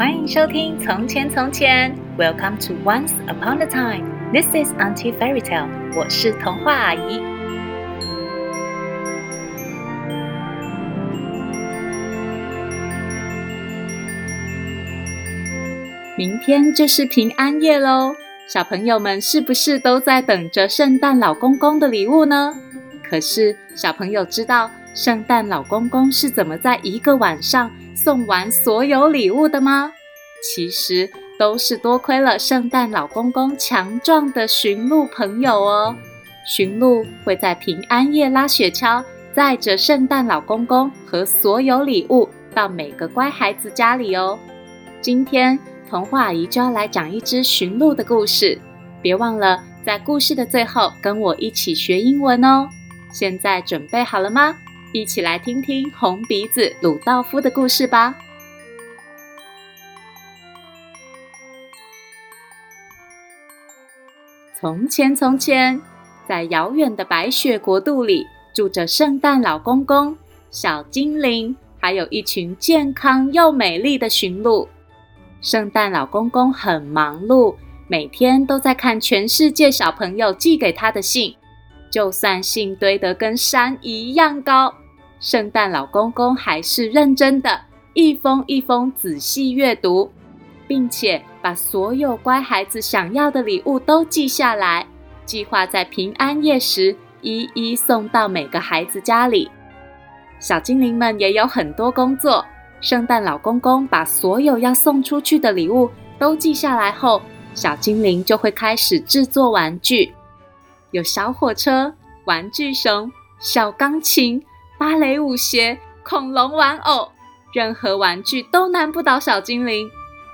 欢迎收听《从前从前》，Welcome to Once Upon a Time。This is Auntie Fairy Tale。我是童话阿姨。明天就是平安夜喽，小朋友们是不是都在等着圣诞老公公的礼物呢？可是小朋友知道圣诞老公公是怎么在一个晚上送完所有礼物的吗？其实都是多亏了圣诞老公公强壮的驯鹿朋友哦。驯鹿会在平安夜拉雪橇，载着圣诞老公公和所有礼物到每个乖孩子家里哦。今天童话阿姨就要来讲一只驯鹿的故事，别忘了在故事的最后跟我一起学英文哦。现在准备好了吗？一起来听听红鼻子鲁道夫的故事吧。从前，从前，在遥远的白雪国度里，住着圣诞老公公、小精灵，还有一群健康又美丽的驯鹿。圣诞老公公很忙碌，每天都在看全世界小朋友寄给他的信。就算信堆得跟山一样高，圣诞老公公还是认真的，一封一封仔细阅读，并且把所有乖孩子想要的礼物都记下来，计划在平安夜时一一送到每个孩子家里。小精灵们也有很多工作，圣诞老公公把所有要送出去的礼物都记下来后，小精灵就会开始制作玩具。有小火车、玩具熊、小钢琴、芭蕾舞鞋、恐龙玩偶，任何玩具都难不倒小精灵。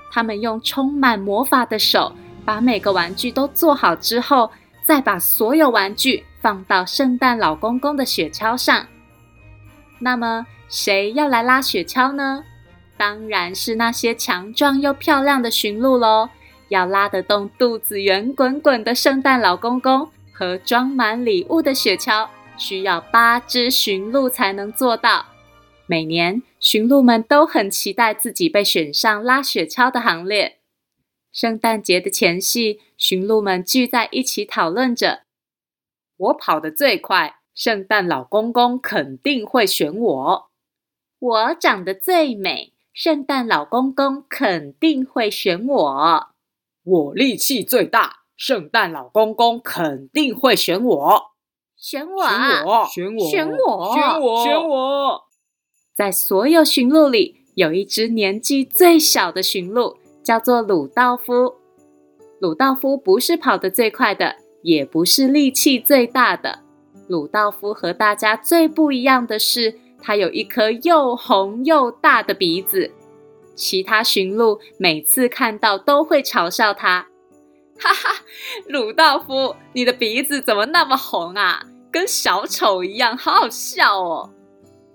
他们用充满魔法的手，把每个玩具都做好之后，再把所有玩具放到圣诞老公公的雪橇上。那么，谁要来拉雪橇呢？当然是那些强壮又漂亮的驯鹿喽！要拉得动肚子圆滚滚的圣诞老公公。和装满礼物的雪橇需要八只驯鹿才能做到。每年，驯鹿们都很期待自己被选上拉雪橇的行列。圣诞节的前夕，驯鹿们聚在一起讨论着：“我跑得最快，圣诞老公公肯定会选我；我长得最美，圣诞老公公肯定会选我；我力气最大。”圣诞老公公肯定会选我，选我，选我，选我，选我，选我，选我。在所有驯鹿里，有一只年纪最小的驯鹿，叫做鲁道夫。鲁道夫不是跑得最快的，也不是力气最大的。鲁道夫和大家最不一样的是，他有一颗又红又大的鼻子。其他驯鹿每次看到都会嘲笑他。哈哈，鲁道夫，你的鼻子怎么那么红啊？跟小丑一样，好好笑哦！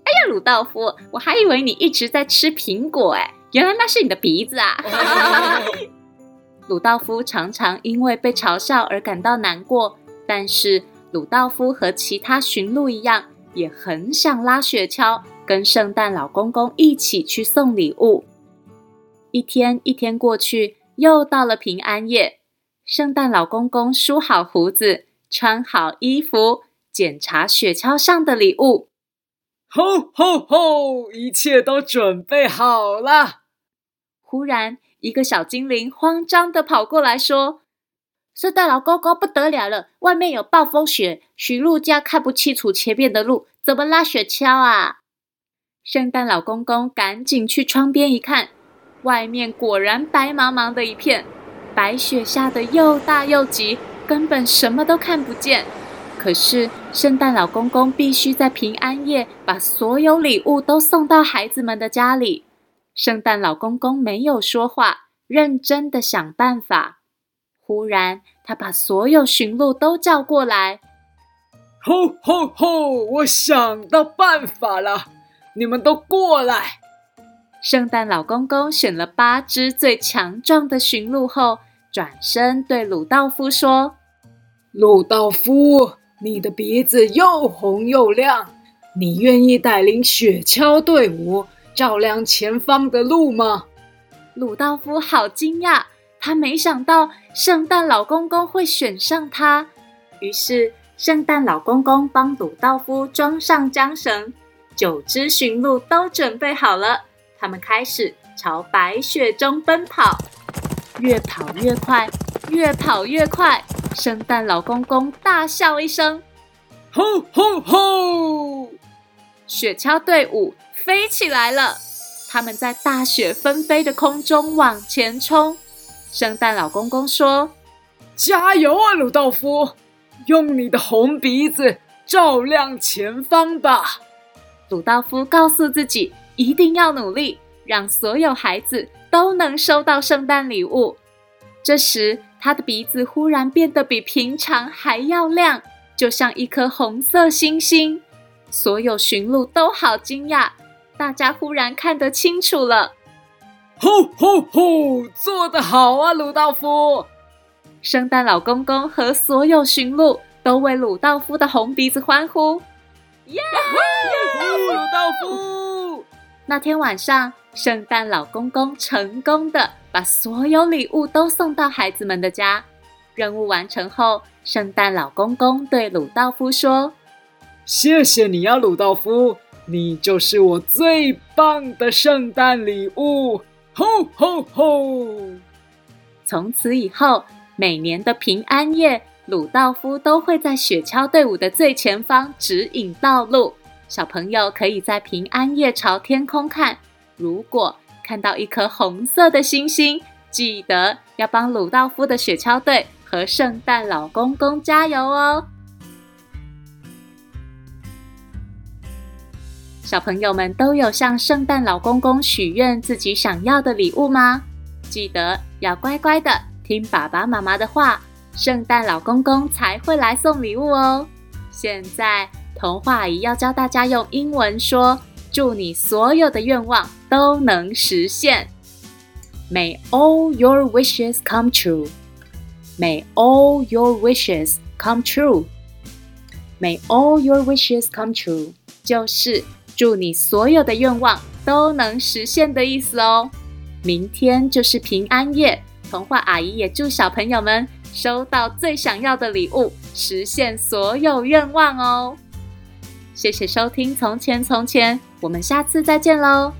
哎呀，鲁道夫，我还以为你一直在吃苹果，哎，原来那是你的鼻子啊！鲁道夫常常因为被嘲笑而感到难过，但是鲁道夫和其他驯鹿一样，也很想拉雪橇，跟圣诞老公公一起去送礼物。一天一天过去，又到了平安夜。圣诞老公公梳好胡子，穿好衣服，检查雪橇上的礼物。吼吼吼！一切都准备好了。忽然，一个小精灵慌张的跑过来说：“圣诞老公公不得了了，外面有暴风雪，驯鹿家看不清楚前面的路，怎么拉雪橇啊？”圣诞老公公赶紧去窗边一看，外面果然白茫茫的一片。白雪下得又大又急，根本什么都看不见。可是圣诞老公公必须在平安夜把所有礼物都送到孩子们的家里。圣诞老公公没有说话，认真的想办法。忽然，他把所有驯鹿都叫过来：“吼吼吼！我想到办法了，你们都过来。”圣诞老公公选了八只最强壮的驯鹿后，转身对鲁道夫说：“鲁道夫，你的鼻子又红又亮，你愿意带领雪橇队伍照亮前方的路吗？”鲁道夫好惊讶，他没想到圣诞老公公会选上他。于是，圣诞老公公帮鲁道夫装上缰绳，九只驯鹿都准备好了。他们开始朝白雪中奔跑，越跑越快，越跑越快。圣诞老公公大笑一声：“吼吼吼！”雪橇队伍飞起来了，他们在大雪纷飞的空中往前冲。圣诞老公公说：“加油啊，鲁道夫！用你的红鼻子照亮前方吧！”鲁道夫告诉自己，一定要努力，让所有孩子都能收到圣诞礼物。这时，他的鼻子忽然变得比平常还要亮，就像一颗红色星星。所有驯鹿都好惊讶，大家忽然看得清楚了。吼吼吼！做得好啊，鲁道夫！圣诞老公公和所有驯鹿都为鲁道夫的红鼻子欢呼。耶！鲁道夫！那天晚上，圣诞老公公成功的把所有礼物都送到孩子们的家。任务完成后，圣诞老公公对鲁道夫说：“谢谢你呀，鲁道夫，你就是我最棒的圣诞礼物。”吼吼吼！从此以后，每年的平安夜，鲁道夫都会在雪橇队伍的最前方指引道路。小朋友可以在平安夜朝天空看，如果看到一颗红色的星星，记得要帮鲁道夫的雪橇队和圣诞老公公加油哦！小朋友们都有向圣诞老公公许愿自己想要的礼物吗？记得要乖乖的听爸爸妈妈的话，圣诞老公公才会来送礼物哦。现在童话阿姨要教大家用英文说：“祝你所有的愿望都能实现。” May all your wishes come true. May all your wishes come true. May all your wishes come true. 就是。祝你所有的愿望都能实现的意思哦！明天就是平安夜，童话阿姨也祝小朋友们收到最想要的礼物，实现所有愿望哦！谢谢收听《从前从前》，我们下次再见喽！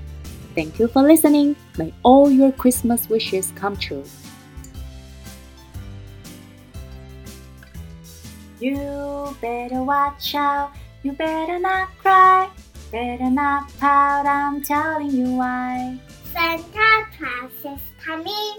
Thank you for listening. May all your Christmas wishes come true. You better watch out. You better not cry. Better not pout, I'm telling you why. Santa Claus is coming.